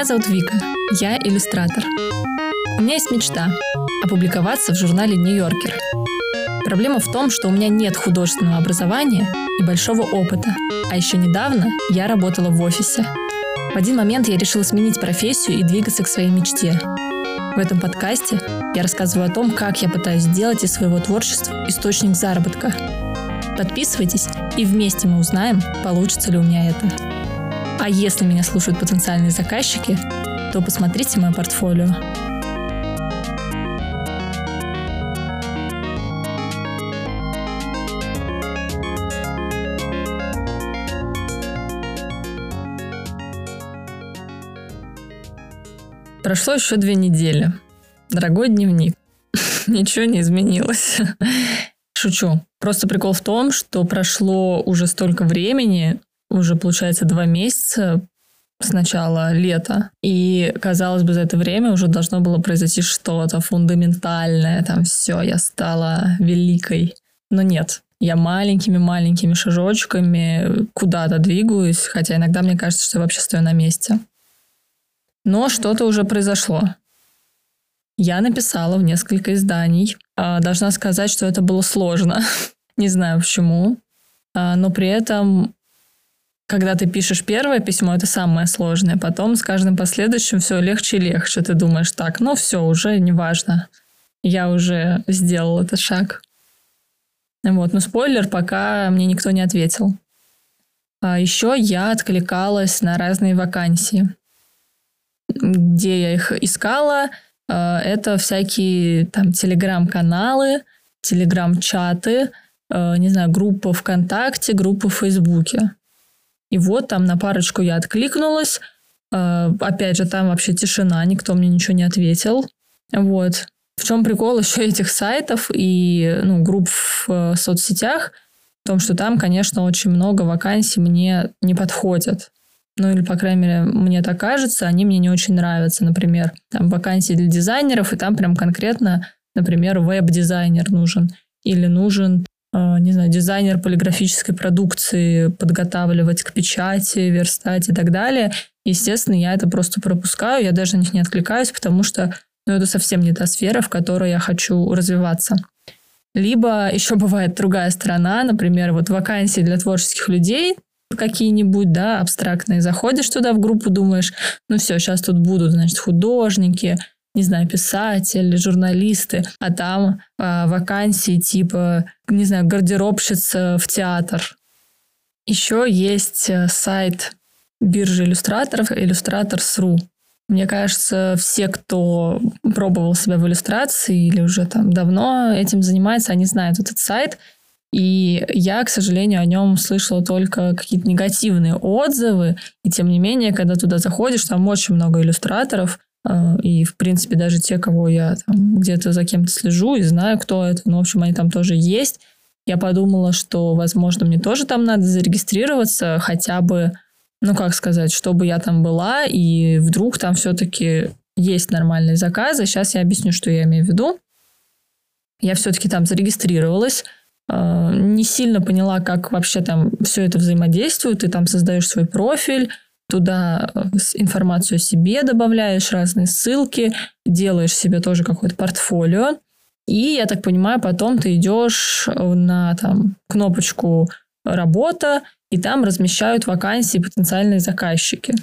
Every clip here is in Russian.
Меня зовут Вика, я иллюстратор. У меня есть мечта – опубликоваться в журнале «Нью-Йоркер». Проблема в том, что у меня нет художественного образования и большого опыта, а еще недавно я работала в офисе. В один момент я решила сменить профессию и двигаться к своей мечте. В этом подкасте я рассказываю о том, как я пытаюсь сделать из своего творчества источник заработка. Подписывайтесь, и вместе мы узнаем, получится ли у меня это. А если меня слушают потенциальные заказчики, то посмотрите мое портфолио. Прошло еще две недели. Дорогой дневник. Ничего не изменилось. Шучу. Просто прикол в том, что прошло уже столько времени, уже, получается, два месяца с начала лета. И, казалось бы, за это время уже должно было произойти что-то фундаментальное. Там все, я стала великой. Но нет, я маленькими-маленькими шажочками куда-то двигаюсь, хотя иногда мне кажется, что я вообще стою на месте. Но что-то уже произошло. Я написала в несколько изданий. А, должна сказать, что это было сложно. Не знаю почему. А, но при этом когда ты пишешь первое письмо, это самое сложное. Потом с каждым последующим все легче и легче. Ты думаешь, так, ну все, уже не важно. Я уже сделал этот шаг. Вот, но спойлер, пока мне никто не ответил. А еще я откликалась на разные вакансии. Где я их искала, а, это всякие там телеграм-каналы, телеграм-чаты, а, не знаю, группа ВКонтакте, группа в Фейсбуке. И вот там на парочку я откликнулась. А, опять же, там вообще тишина, никто мне ничего не ответил. Вот. В чем прикол еще этих сайтов и ну, групп в э, соцсетях? В том, что там, конечно, очень много вакансий мне не подходят. Ну, или, по крайней мере, мне так кажется, они мне не очень нравятся. Например, там вакансии для дизайнеров, и там прям конкретно, например, веб-дизайнер нужен. Или нужен не знаю, дизайнер полиграфической продукции подготавливать к печати, верстать и так далее. Естественно, я это просто пропускаю, я даже на них не откликаюсь, потому что ну, это совсем не та сфера, в которой я хочу развиваться. Либо еще бывает другая сторона, например, вот вакансии для творческих людей какие-нибудь, да, абстрактные. Заходишь туда в группу, думаешь, ну все, сейчас тут будут, значит, художники, не знаю, писатели, журналисты, а там э, вакансии типа, не знаю, гардеробщица в театр. Еще есть э, сайт биржи иллюстраторов Иллюстратор.ру. Мне кажется, все, кто пробовал себя в иллюстрации или уже там давно этим занимается, они знают этот сайт. И я, к сожалению, о нем слышала только какие-то негативные отзывы. И тем не менее, когда туда заходишь, там очень много иллюстраторов, и, в принципе, даже те, кого я там где-то за кем-то слежу и знаю, кто это, ну, в общем, они там тоже есть. Я подумала, что, возможно, мне тоже там надо зарегистрироваться, хотя бы, ну, как сказать, чтобы я там была, и вдруг там все-таки есть нормальные заказы. Сейчас я объясню, что я имею в виду. Я все-таки там зарегистрировалась, а, не сильно поняла, как вообще там все это взаимодействует. Ты там создаешь свой профиль, туда э, информацию о себе добавляешь, разные ссылки, делаешь себе тоже какое-то портфолио. И, я так понимаю, потом ты идешь на там, кнопочку «Работа», и там размещают вакансии потенциальные заказчики.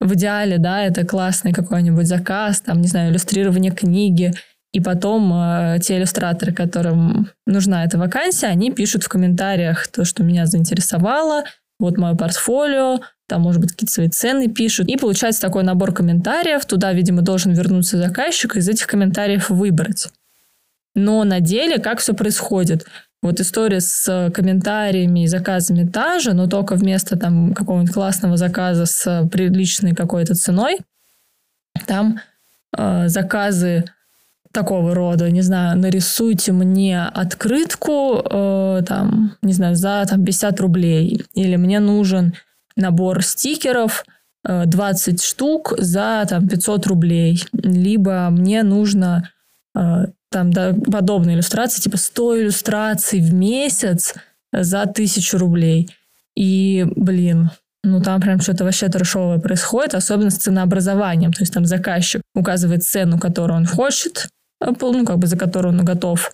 В идеале, да, это классный какой-нибудь заказ, там, не знаю, иллюстрирование книги, и потом э, те иллюстраторы, которым нужна эта вакансия, они пишут в комментариях то, что меня заинтересовало, вот мое портфолио, там, может быть, какие-то свои цены пишут. И получается такой набор комментариев. Туда, видимо, должен вернуться заказчик и из этих комментариев выбрать. Но на деле как все происходит? Вот история с комментариями и заказами та же, но только вместо там какого-нибудь классного заказа с приличной какой-то ценой, там э, заказы такого рода, не знаю, нарисуйте мне открытку, э, там, не знаю, за там, 50 рублей, или мне нужен набор стикеров 20 э, штук за там, 500 рублей. Либо мне нужно э, там да, подобные иллюстрации, типа 100 иллюстраций в месяц за 1000 рублей. И, блин, ну там прям что-то вообще трешовое происходит, особенно с ценообразованием. То есть там заказчик указывает цену, которую он хочет, ну как бы за которую он готов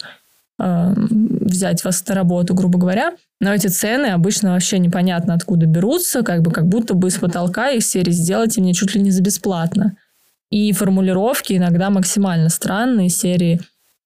э, взять вас на работу, грубо говоря. Но эти цены обычно вообще непонятно откуда берутся, как бы как будто бы из потолка их серии сделайте мне чуть ли не за бесплатно. И формулировки иногда максимально странные серии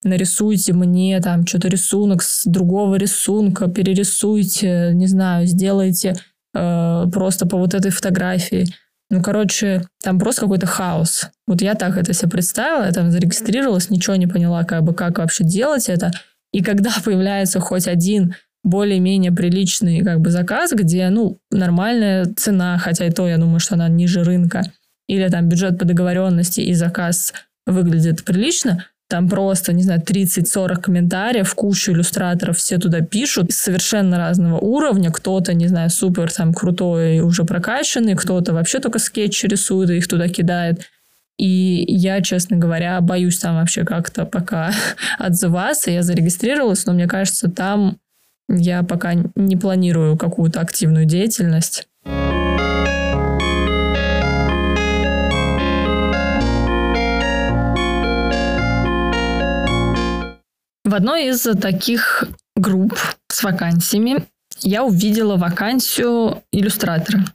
нарисуйте мне там что-то рисунок с другого рисунка, перерисуйте, не знаю, сделайте э, просто по вот этой фотографии. Ну, короче, там просто какой-то хаос. Вот я так это себе представила, я там зарегистрировалась, ничего не поняла, как бы, как вообще делать это. И когда появляется хоть один более-менее приличный как бы заказ, где, ну, нормальная цена, хотя и то, я думаю, что она ниже рынка, или там бюджет по договоренности и заказ выглядит прилично, там просто, не знаю, 30-40 комментариев, кучу иллюстраторов, все туда пишут, совершенно разного уровня. Кто-то, не знаю, супер там крутой и уже прокачанный, кто-то вообще только скетчи рисует и их туда кидает. И я, честно говоря, боюсь там вообще как-то пока отзываться. Я зарегистрировалась, но мне кажется, там я пока не планирую какую-то активную деятельность. В одной из таких групп с вакансиями я увидела вакансию иллюстратора.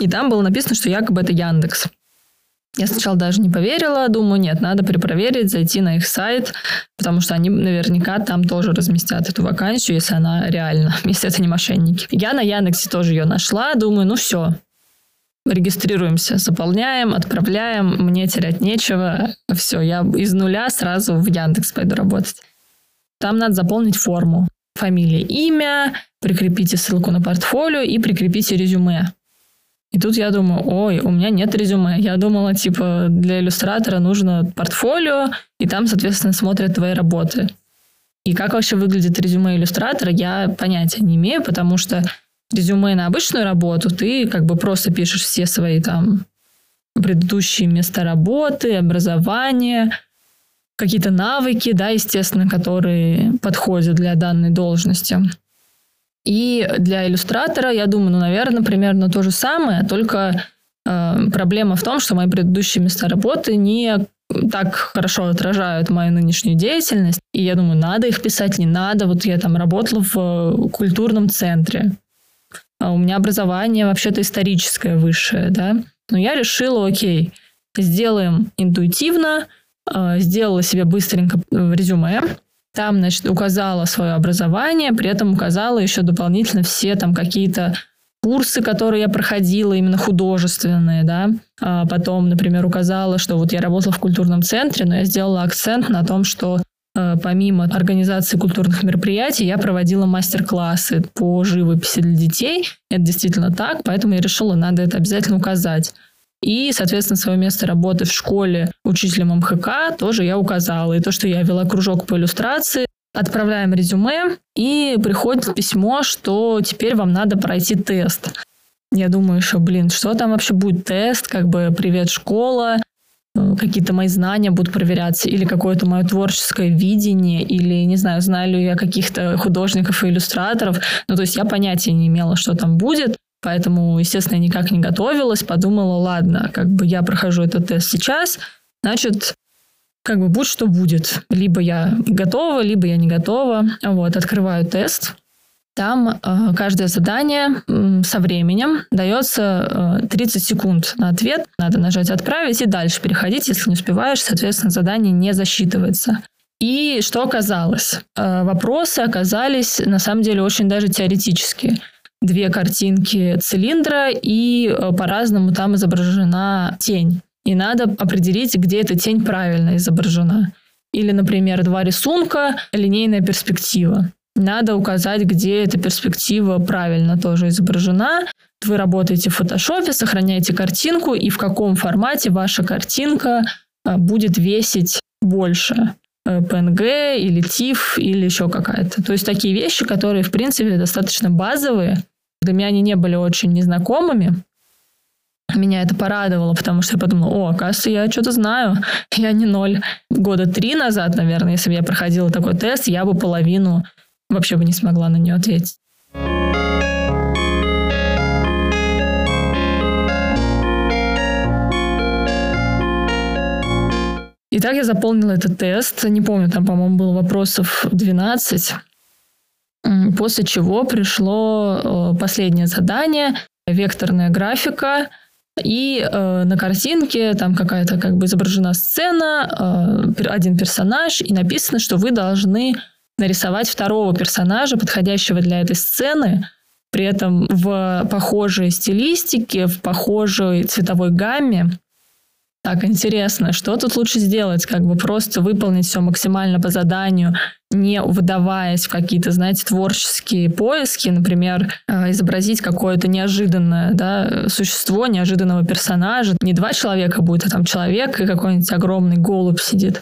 И там было написано, что якобы это Яндекс. Я сначала даже не поверила, думаю, нет, надо перепроверить, зайти на их сайт, потому что они наверняка там тоже разместят эту вакансию, если она реальна, если это не мошенники. Я на Яндексе тоже ее нашла, думаю, ну все, регистрируемся, заполняем, отправляем, мне терять нечего, все, я из нуля сразу в Яндекс пойду работать. Там надо заполнить форму. Фамилия, имя, прикрепите ссылку на портфолио и прикрепите резюме. И тут я думаю, ой, у меня нет резюме. Я думала, типа, для иллюстратора нужно портфолио, и там, соответственно, смотрят твои работы. И как вообще выглядит резюме иллюстратора, я понятия не имею, потому что резюме на обычную работу ты как бы просто пишешь все свои там предыдущие места работы, образование, какие-то навыки, да, естественно, которые подходят для данной должности. И для иллюстратора, я думаю, ну, наверное, примерно то же самое, только э, проблема в том, что мои предыдущие места работы не так хорошо отражают мою нынешнюю деятельность. И я думаю, надо их писать, не надо. Вот я там работала в э, культурном центре. А у меня образование вообще-то историческое высшее, да. Но я решила, окей, сделаем интуитивно, сделала себе быстренько э, резюме, там, значит, указала свое образование, при этом указала еще дополнительно все там какие-то курсы, которые я проходила, именно художественные, да. А потом, например, указала, что вот я работала в культурном центре, но я сделала акцент на том, что э, помимо организации культурных мероприятий, я проводила мастер-классы по живописи для детей. Это действительно так, поэтому я решила, надо это обязательно указать. И, соответственно, свое место работы в школе учителем МХК тоже я указала. И то, что я вела кружок по иллюстрации, отправляем резюме, и приходит письмо, что теперь вам надо пройти тест. Я думаю еще, блин, что там вообще будет тест, как бы привет, школа, какие-то мои знания будут проверяться, или какое-то мое творческое видение, или, не знаю, знаю ли я каких-то художников и иллюстраторов. Ну, то есть я понятия не имела, что там будет. Поэтому, естественно, я никак не готовилась, подумала, ладно, как бы я прохожу этот тест сейчас, значит, как бы будь что будет. Либо я готова, либо я не готова. Вот, открываю тест. Там э, каждое задание э, со временем дается э, 30 секунд на ответ. Надо нажать «Отправить» и дальше переходить. Если не успеваешь, соответственно, задание не засчитывается. И что оказалось? Э, вопросы оказались, на самом деле, очень даже теоретические две картинки цилиндра, и э, по-разному там изображена тень. И надо определить, где эта тень правильно изображена. Или, например, два рисунка, линейная перспектива. Надо указать, где эта перспектива правильно тоже изображена. Вы работаете в фотошопе, сохраняете картинку, и в каком формате ваша картинка э, будет весить больше. PNG э, или TIFF или еще какая-то. То есть такие вещи, которые, в принципе, достаточно базовые, для меня они не были очень незнакомыми. Меня это порадовало, потому что я подумала, о, оказывается, я что-то знаю, я не ноль. Года три назад, наверное, если бы я проходила такой тест, я бы половину вообще бы не смогла на нее ответить. Итак, я заполнила этот тест. Не помню, там, по-моему, было вопросов 12. После чего пришло э, последнее задание, векторная графика – и э, на картинке там какая-то как бы изображена сцена, э, один персонаж, и написано, что вы должны нарисовать второго персонажа, подходящего для этой сцены, при этом в похожей стилистике, в похожей цветовой гамме. Так, интересно, что тут лучше сделать? Как бы просто выполнить все максимально по заданию, не выдаваясь в какие-то, знаете, творческие поиски, например, э, изобразить какое-то неожиданное да, существо, неожиданного персонажа. Не два человека будет, а там человек и какой-нибудь огромный голубь сидит.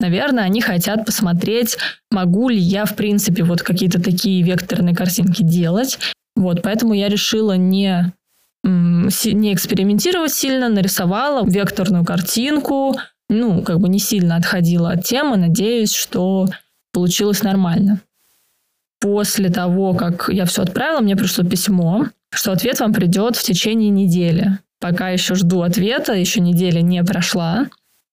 Наверное, они хотят посмотреть, могу ли я, в принципе, вот какие-то такие векторные картинки делать. Вот, поэтому я решила не не экспериментировать сильно, нарисовала векторную картинку, ну, как бы не сильно отходила от темы, надеюсь, что получилось нормально. После того, как я все отправила, мне пришло письмо, что ответ вам придет в течение недели. Пока еще жду ответа, еще неделя не прошла.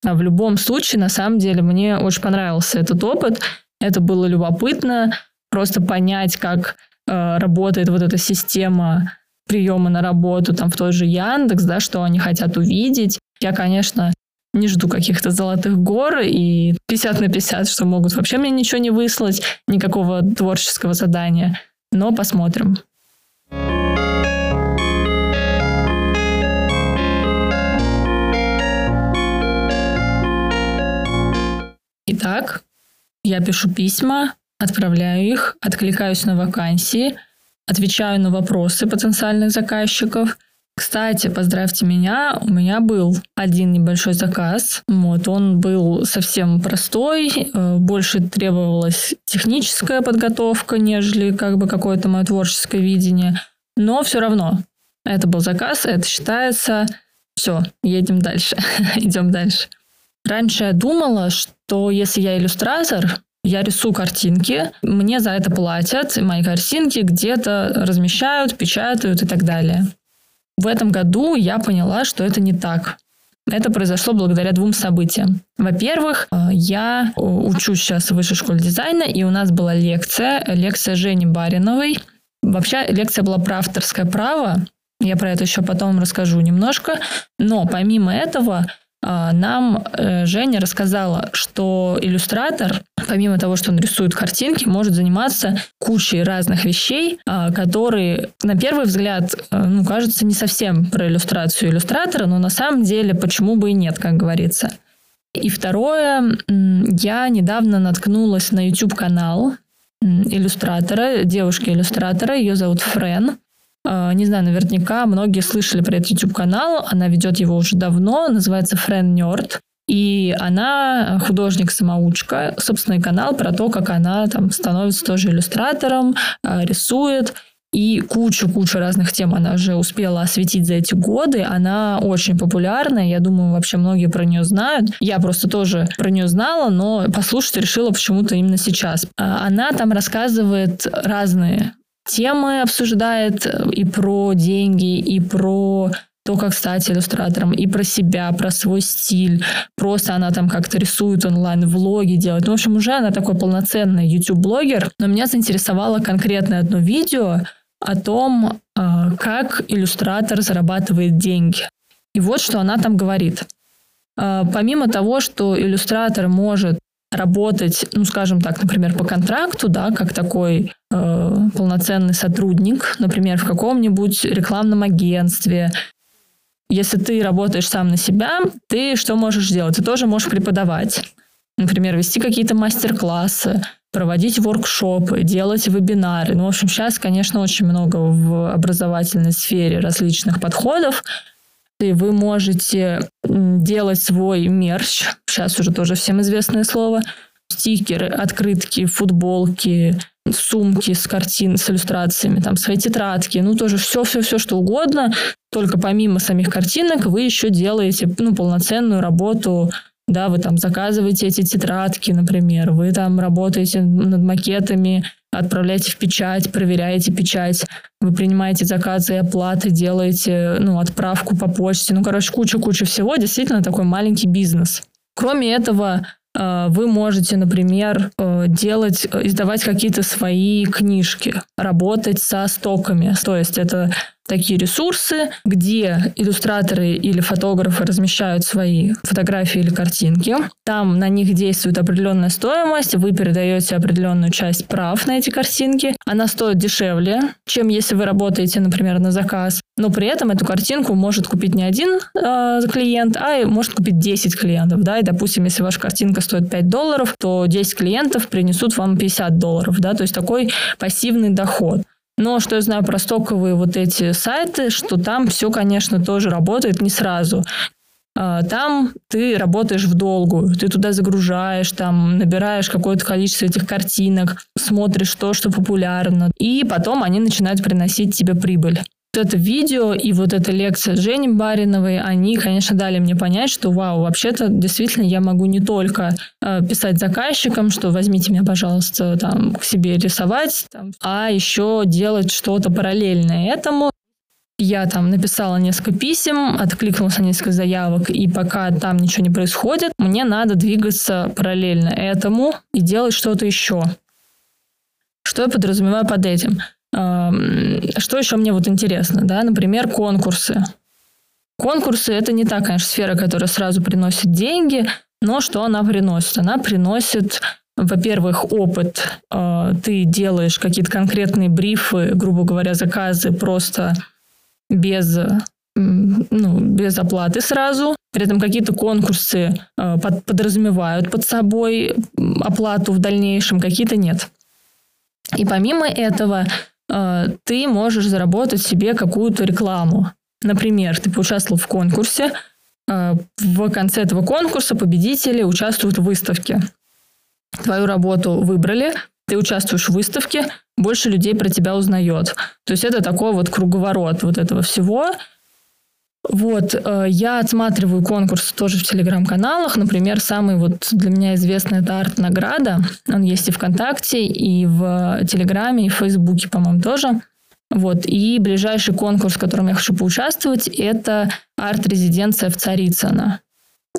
А в любом случае, на самом деле, мне очень понравился этот опыт. Это было любопытно, просто понять, как э, работает вот эта система приемы на работу там в той же Яндекс, да, что они хотят увидеть. Я, конечно, не жду каких-то золотых гор и 50 на 50, что могут вообще мне ничего не выслать, никакого творческого задания. Но посмотрим. Итак, я пишу письма, отправляю их, откликаюсь на вакансии – отвечаю на вопросы потенциальных заказчиков. Кстати, поздравьте меня, у меня был один небольшой заказ. Вот, он был совсем простой, э, больше требовалась техническая подготовка, нежели как бы какое-то мое творческое видение. Но все равно, это был заказ, это считается. Все, едем дальше, идем дальше. Раньше я думала, что если я иллюстратор, я рисую картинки, мне за это платят, мои картинки где-то размещают, печатают и так далее. В этом году я поняла, что это не так. Это произошло благодаря двум событиям. Во-первых, э, я учусь сейчас в высшей школе дизайна, и у нас была лекция, лекция Жени Бариновой. Вообще лекция была про авторское право, я про это еще потом расскажу немножко. Но помимо этого, нам э, Женя рассказала, что иллюстратор, помимо того, что он рисует картинки, может заниматься кучей разных вещей, а, которые, на первый взгляд, э, ну, кажется, не совсем про иллюстрацию иллюстратора, но на самом деле почему бы и нет, как говорится. И второе, я недавно наткнулась на YouTube-канал иллюстратора, девушки-иллюстратора, ее зовут Френ. А, не знаю, наверняка многие слышали про этот YouTube-канал. Она ведет его уже давно, называется Friend Nerd. И она художник-самоучка, собственный канал про то, как она там становится тоже иллюстратором, а, рисует. И кучу-кучу разных тем она уже успела осветить за эти годы. Она очень популярная. Я думаю, вообще многие про нее знают. Я просто тоже про нее знала, но послушать решила почему-то именно сейчас. А, она там рассказывает разные темы обсуждает э, и про деньги, и про то, как стать иллюстратором, и про себя, про свой стиль. Просто она там как-то рисует онлайн-влоги, делает. Ну, в общем, уже она такой полноценный YouTube-блогер. Но меня заинтересовало конкретно одно видео о том, а, как иллюстратор зарабатывает деньги. И вот что она там говорит. А, помимо того, что иллюстратор может работать, ну, скажем так, например, по контракту, да, как такой э, полноценный сотрудник, например, в каком-нибудь рекламном агентстве. Если ты работаешь сам на себя, ты что можешь делать? Ты тоже можешь преподавать. Например, вести какие-то мастер-классы, проводить воркшопы, делать вебинары. Ну, в общем, сейчас, конечно, очень много в образовательной сфере различных подходов и вы можете делать свой мерч, сейчас уже тоже всем известное слово, стикеры, открытки, футболки, сумки с картин, с иллюстрациями, там, свои тетрадки, ну, тоже все-все-все, что угодно. Только помимо самих картинок вы еще делаете, ну, полноценную работу. Да, вы там заказываете эти тетрадки, например, вы там работаете над макетами, отправляете в печать, проверяете печать, вы принимаете заказы и оплаты, делаете, ну, отправку по почте, ну, короче, куча-куча всего, действительно такой маленький бизнес. Кроме этого, э, вы можете, например, э, делать, издавать какие-то свои книжки, работать со стоками. То есть это такие ресурсы, где иллюстраторы или фотографы размещают свои фотографии или картинки. Там на них действует определенная стоимость, вы передаете определенную часть прав на эти картинки. Она стоит дешевле, чем если вы работаете, например, на заказ. Но при этом эту картинку может купить не один э, клиент, а может купить 10 клиентов. Да? И, допустим, если ваша картинка стоит 5 долларов, то 10 клиентов принесут вам 50 долларов. Да? То есть такой пассивный доход. Но что я знаю про стоковые вот эти сайты, что там все, конечно, тоже работает не сразу. А, там ты работаешь в долгую, ты туда загружаешь, там набираешь какое-то количество этих картинок, смотришь то, что популярно, и потом они начинают приносить тебе прибыль вот это видео и вот эта лекция Жени Бариновой, они, конечно, дали мне понять, что вау, вообще-то действительно я могу не только э, писать заказчикам, что возьмите меня, пожалуйста, там к себе рисовать, там, а еще делать что-то параллельное этому. Я там написала несколько писем, откликнулась на несколько заявок, и пока там ничего не происходит, мне надо двигаться параллельно этому и делать что-то еще. Что я подразумеваю под этим? Что еще мне вот интересно, да, например, конкурсы. Конкурсы – это не та, конечно, сфера, которая сразу приносит деньги, но что она приносит? Она приносит, во-первых, опыт. А, ты делаешь какие-то конкретные брифы, грубо говоря, заказы просто без, ну, без оплаты сразу. При этом какие-то конкурсы а, подразумевают под собой оплату в дальнейшем, какие-то нет. И помимо этого, ты можешь заработать себе какую-то рекламу. Например, ты поучаствовал в конкурсе, э, в конце этого конкурса победители участвуют в выставке. Твою работу выбрали, ты участвуешь в выставке, больше людей про тебя узнает. То есть это такой вот круговорот вот этого всего. Вот, э, я отсматриваю конкурсы тоже в телеграм-каналах. Например, самый вот для меня известный это арт-награда. Он есть и ВКонтакте, и в Телеграме, и в Фейсбуке, по-моему, тоже. Вот. И ближайший конкурс, в котором я хочу поучаствовать, это арт-резиденция в Царицыно.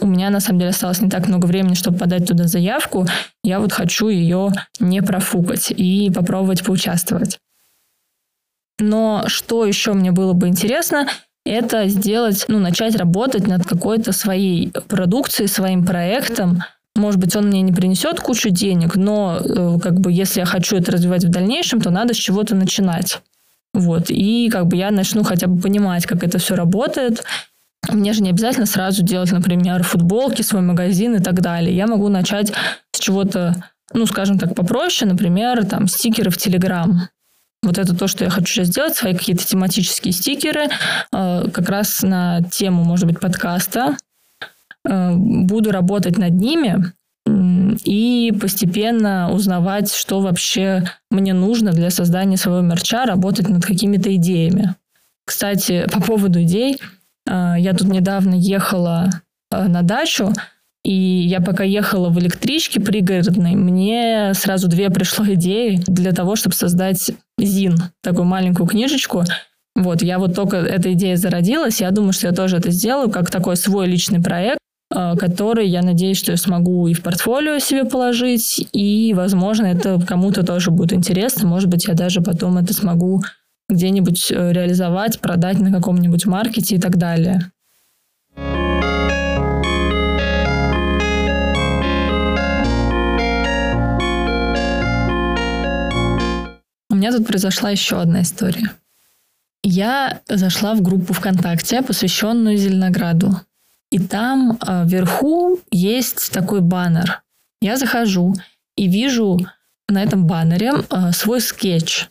У меня, на самом деле, осталось не так много времени, чтобы подать туда заявку. Я вот хочу ее не профукать и попробовать поучаствовать. Но что еще мне было бы интересно, это сделать, ну, начать работать над какой-то своей продукцией, своим проектом. Может быть, он мне не принесет кучу денег, но э, как бы если я хочу это развивать в дальнейшем, то надо с чего-то начинать. Вот. И как бы я начну хотя бы понимать, как это все работает. Мне же не обязательно сразу делать, например, футболки, свой магазин и так далее. Я могу начать с чего-то, ну, скажем так, попроще, например, там, стикеры в Телеграм. Вот это то, что я хочу сейчас сделать, свои какие-то тематические стикеры, э, как раз на тему, может быть, подкаста. Э, буду работать над ними и постепенно узнавать, что вообще мне нужно для создания своего мерча, работать над какими-то идеями. Кстати, по поводу идей, э, я тут недавно ехала на дачу, и я пока ехала в электричке пригородной, мне сразу две пришло идеи для того, чтобы создать ЗИН, такую маленькую книжечку. Вот, я вот только эта идея зародилась, я думаю, что я тоже это сделаю, как такой свой личный проект, э, который, я надеюсь, что я смогу и в портфолио себе положить, и, возможно, это кому-то тоже будет интересно. Может быть, я даже потом это смогу где-нибудь э, реализовать, продать на каком-нибудь маркете и так далее. Меня тут произошла еще одна история. Я зашла в группу ВКонтакте, посвященную Зеленограду. И там э, вверху есть такой баннер. Я захожу и вижу на этом баннере э, свой скетч.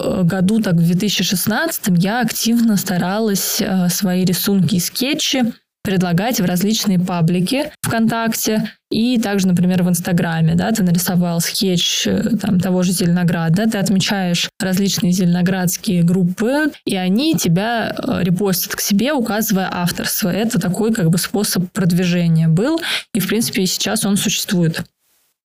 Э, году так в 2016 я активно старалась э, свои рисунки и скетчи предлагать в различные паблики ВКонтакте и также, например, в Инстаграме, да, ты нарисовал скетч э, там, того же Зеленограда, ты отмечаешь различные зеленоградские группы, и они тебя э, репостят к себе, указывая авторство. Это такой как бы способ продвижения был, и, в принципе, сейчас он существует.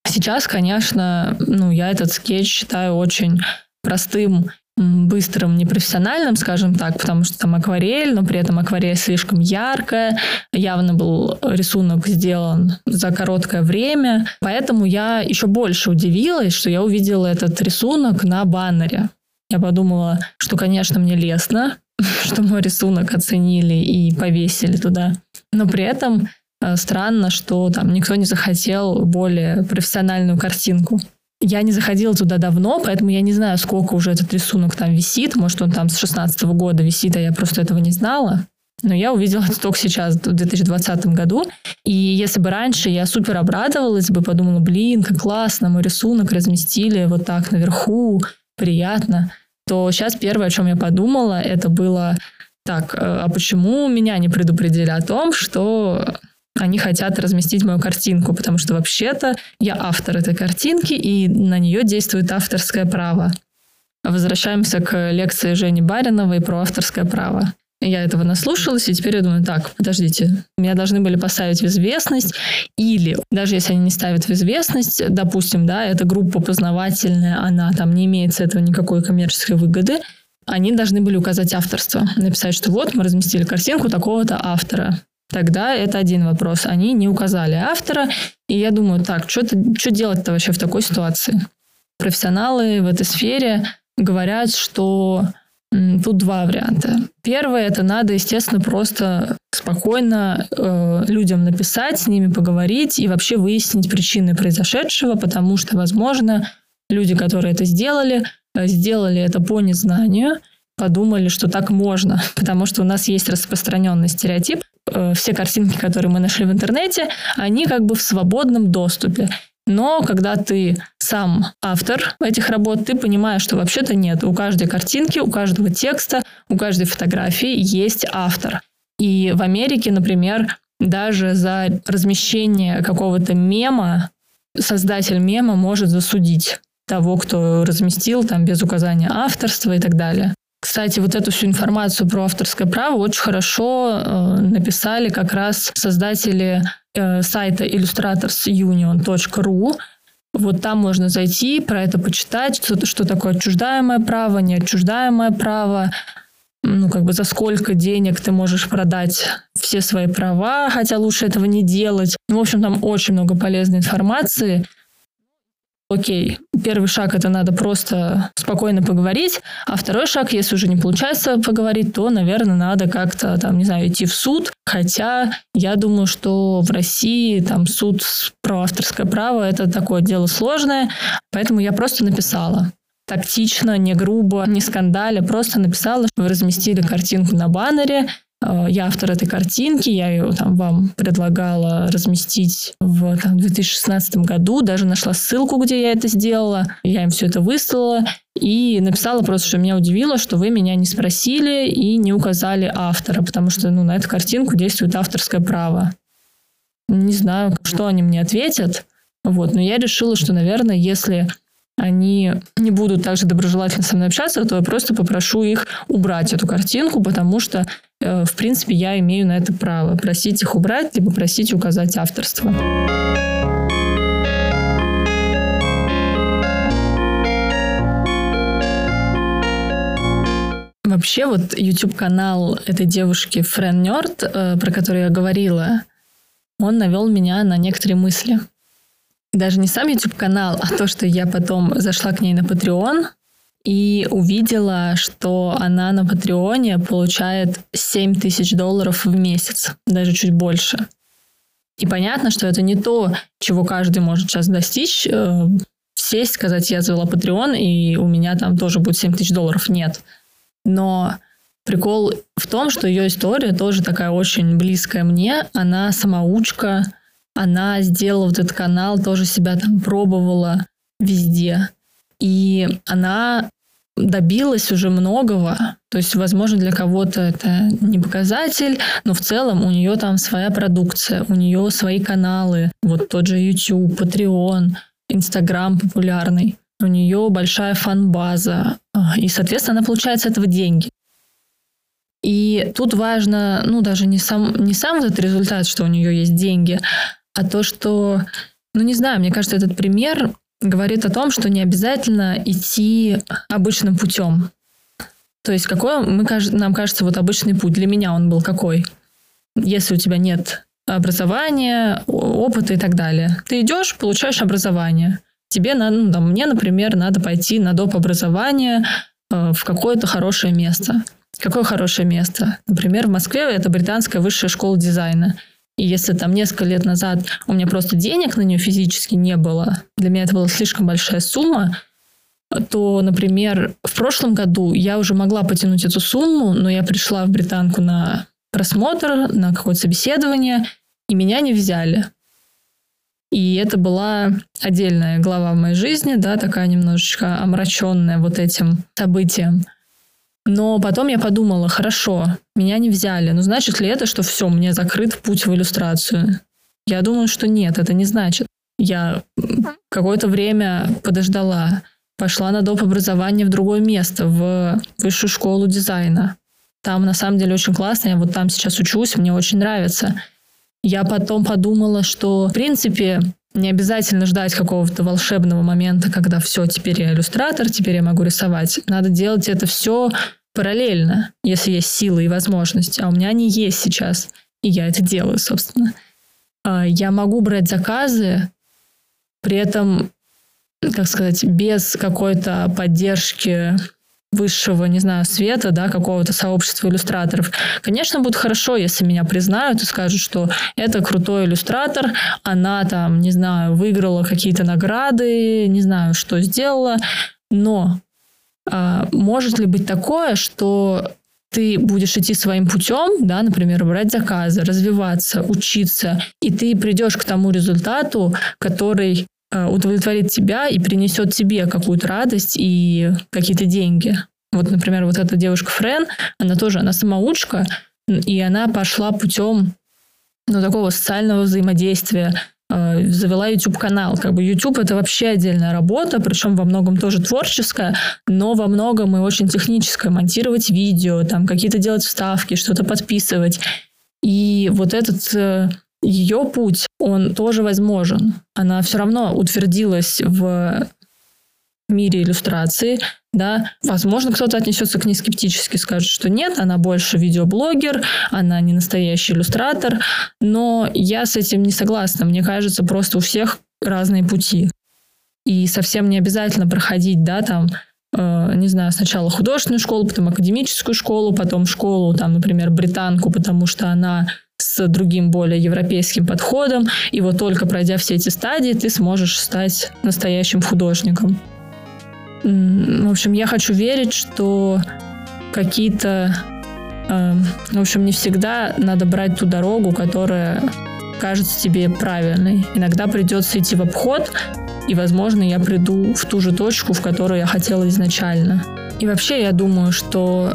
Сейчас, конечно, ну, я этот скетч считаю очень простым быстрым, непрофессиональным, скажем так, потому что там акварель, но при этом акварель слишком яркая, явно был рисунок сделан за короткое время, поэтому я еще больше удивилась, что я увидела этот рисунок на баннере. Я подумала, что, конечно, мне лестно, что мой рисунок оценили и повесили туда. Но при этом э, странно, что там никто не захотел более профессиональную картинку. Я не заходила туда давно, поэтому я не знаю, сколько уже этот рисунок там висит. Может, он там с 16 года висит, а я просто этого не знала. Но я увидела это только сейчас, в 2020 году. И если бы раньше я супер обрадовалась бы, подумала, блин, как классно, мой рисунок разместили вот так наверху, приятно, то сейчас первое, о чем я подумала, это было так, а почему меня не предупредили о том, что они хотят разместить мою картинку, потому что вообще-то я автор этой картинки, и на нее действует авторское право. Возвращаемся к лекции Жени Бариновой про авторское право. Я этого наслушалась, и теперь я думаю, так, подождите, меня должны были поставить в известность, или даже если они не ставят в известность, допустим, да, эта группа познавательная, она там не имеет с этого никакой коммерческой выгоды, они должны были указать авторство, написать, что вот мы разместили картинку такого-то автора. Тогда это один вопрос. Они не указали автора, и я думаю, так, что делать-то вообще в такой ситуации? Профессионалы в этой сфере говорят, что Тут два варианта. Первое, это надо, естественно, просто спокойно э, людям написать, с ними поговорить и вообще выяснить причины произошедшего, потому что, возможно, люди, которые это сделали, э, сделали это по незнанию, подумали, что так можно, потому что у нас есть распространенный стереотип. Э, все картинки, которые мы нашли в интернете, они как бы в свободном доступе. Но когда ты сам автор этих работ, ты понимаешь, что вообще-то нет. У каждой картинки, у каждого текста, у каждой фотографии есть автор. И в Америке, например, даже за размещение какого-то мема создатель мема может засудить того, кто разместил там без указания авторства и так далее. Кстати, вот эту всю информацию про авторское право очень хорошо э, написали как раз создатели э, сайта illustrators.union.ru. Вот там можно зайти, про это почитать, что, что такое отчуждаемое право, неотчуждаемое право, ну, как бы за сколько денег ты можешь продать все свои права, хотя лучше этого не делать. Ну, в общем, там очень много полезной информации. Окей, первый шаг это надо просто спокойно поговорить, а второй шаг, если уже не получается поговорить, то, наверное, надо как-то, там, не знаю, идти в суд. Хотя я думаю, что в России там суд про авторское право это такое дело сложное, поэтому я просто написала тактично, не грубо, не скандаля, просто написала, что вы разместили картинку на баннере, я автор этой картинки, я ее там вам предлагала разместить в там, 2016 году, даже нашла ссылку, где я это сделала, я им все это выслала и написала просто, что меня удивило, что вы меня не спросили и не указали автора, потому что ну, на эту картинку действует авторское право. Не знаю, что они мне ответят, вот, но я решила, что, наверное, если они не будут также доброжелательно со мной общаться, то я просто попрошу их убрать эту картинку, потому что, э, в принципе, я имею на это право. Просить их убрать, либо просить указать авторство. Вообще вот YouTube-канал этой девушки Френ Нёрд, э, про которую я говорила, он навел меня на некоторые мысли даже не сам YouTube-канал, а то, что я потом зашла к ней на Patreon и увидела, что она на Патреоне получает 7 тысяч долларов в месяц, даже чуть больше. И понятно, что это не то, чего каждый может сейчас достичь, э, сесть, сказать, я завела Patreon, и у меня там тоже будет 7 тысяч долларов. Нет. Но прикол в том, что ее история тоже такая очень близкая мне. Она самоучка, она сделала вот этот канал, тоже себя там пробовала везде. И она добилась уже многого. То есть, возможно, для кого-то это не показатель, но в целом у нее там своя продукция, у нее свои каналы. Вот тот же YouTube, Patreon, Instagram популярный. У нее большая фан-база. И, соответственно, она получает с этого деньги. И тут важно, ну, даже не сам, не сам этот результат, что у нее есть деньги, а то, что, ну не знаю, мне кажется, этот пример говорит о том, что не обязательно идти обычным путем. То есть какой мы, нам кажется вот обычный путь? Для меня он был какой? Если у тебя нет образования, опыта и так далее. Ты идешь, получаешь образование. Тебе надо, ну, там, мне, например, надо пойти на доп. образование э, в какое-то хорошее место. Какое хорошее место? Например, в Москве это британская высшая школа дизайна. И если там несколько лет назад у меня просто денег на нее физически не было, для меня это была слишком большая сумма, то, например, в прошлом году я уже могла потянуть эту сумму, но я пришла в британку на просмотр, на какое-то собеседование, и меня не взяли. И это была отдельная глава в моей жизни, да, такая немножечко омраченная вот этим событием. Но потом я подумала, хорошо, меня не взяли. Но значит ли это, что все, мне закрыт путь в иллюстрацию? Я думаю, что нет, это не значит. Я какое-то время подождала, пошла на доп. образование в другое место, в высшую школу дизайна. Там на самом деле очень классно, я вот там сейчас учусь, мне очень нравится. Я потом подумала, что, в принципе, не обязательно ждать какого-то волшебного момента, когда все, теперь я иллюстратор, теперь я могу рисовать. Надо делать это все параллельно, если есть силы и возможности. А у меня они есть сейчас, и я это делаю, собственно. А, я могу брать заказы, при этом, как сказать, без какой-то поддержки высшего, не знаю, света, да, какого-то сообщества иллюстраторов. Конечно, будет хорошо, если меня признают и скажут, что это крутой иллюстратор, она там, не знаю, выиграла какие-то награды, не знаю, что сделала, но а, может ли быть такое, что ты будешь идти своим путем, да, например, брать заказы, развиваться, учиться, и ты придешь к тому результату, который удовлетворит тебя и принесет тебе какую-то радость и какие-то деньги. Вот, например, вот эта девушка Френ, она тоже, она самоучка, и она пошла путем ну, такого социального взаимодействия, э, завела YouTube-канал. Как бы YouTube — это вообще отдельная работа, причем во многом тоже творческая, но во многом и очень техническая. Монтировать видео, там какие-то делать вставки, что-то подписывать. И вот этот э, ее путь, он тоже возможен. Она все равно утвердилась в мире иллюстрации, да, возможно, кто-то отнесется к ней скептически, скажет, что нет, она больше видеоблогер, она не настоящий иллюстратор, но я с этим не согласна. Мне кажется, просто у всех разные пути. И совсем не обязательно проходить, да, там, э, не знаю, сначала художественную школу, потом академическую школу, потом школу, там, например, британку, потому что она с другим более европейским подходом. И вот только пройдя все эти стадии, ты сможешь стать настоящим художником. В общем, я хочу верить, что какие-то... Э, в общем, не всегда надо брать ту дорогу, которая кажется тебе правильной. Иногда придется идти в обход, и, возможно, я приду в ту же точку, в которую я хотела изначально. И вообще, я думаю, что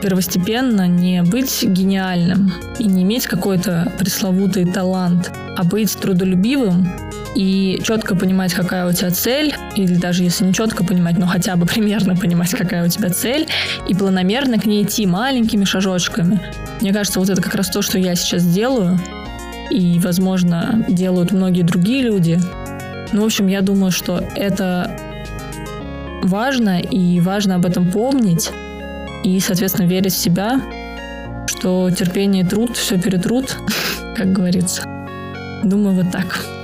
первостепенно не быть гениальным и не иметь какой-то пресловутый талант, а быть трудолюбивым и четко понимать, какая у тебя цель, или даже если не четко понимать, но хотя бы примерно понимать, какая у тебя цель, и планомерно к ней идти маленькими шажочками. Мне кажется, вот это как раз то, что я сейчас делаю, и, возможно, делают многие другие люди. Ну, в общем, я думаю, что это важно, и важно об этом помнить, и, соответственно, верить в себя, что терпение и труд все перетрут, как говорится. Думаю, вот так.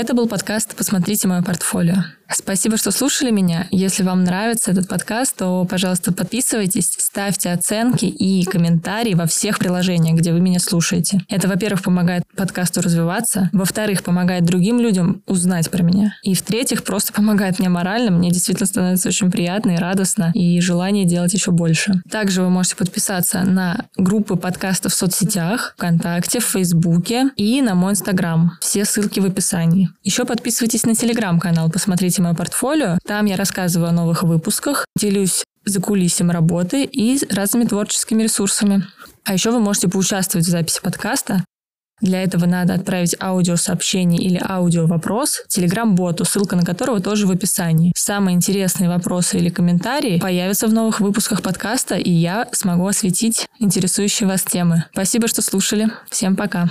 Это был подкаст «Посмотрите мое портфолио». Спасибо, что слушали меня. Если вам нравится этот подкаст, то, пожалуйста, подписывайтесь, ставьте оценки и комментарии во всех приложениях, где вы меня слушаете. Это, во-первых, помогает подкасту развиваться, во-вторых, помогает другим людям узнать про меня, и в-третьих, просто помогает мне морально. Мне действительно становится очень приятно и радостно, и желание делать еще больше. Также вы можете подписаться на группы подкаста в соцсетях, ВКонтакте, в Фейсбуке и на мой Инстаграм. Все ссылки в описании. Еще подписывайтесь на Телеграм-канал, посмотрите мое портфолио. Там я рассказываю о новых выпусках, делюсь за кулисем работы и разными творческими ресурсами. А еще вы можете поучаствовать в записи подкаста. Для этого надо отправить аудиосообщение или аудиовопрос телеграм-боту, ссылка на которого тоже в описании. Самые интересные вопросы или комментарии появятся в новых выпусках подкаста, и я смогу осветить интересующие вас темы. Спасибо, что слушали. Всем пока.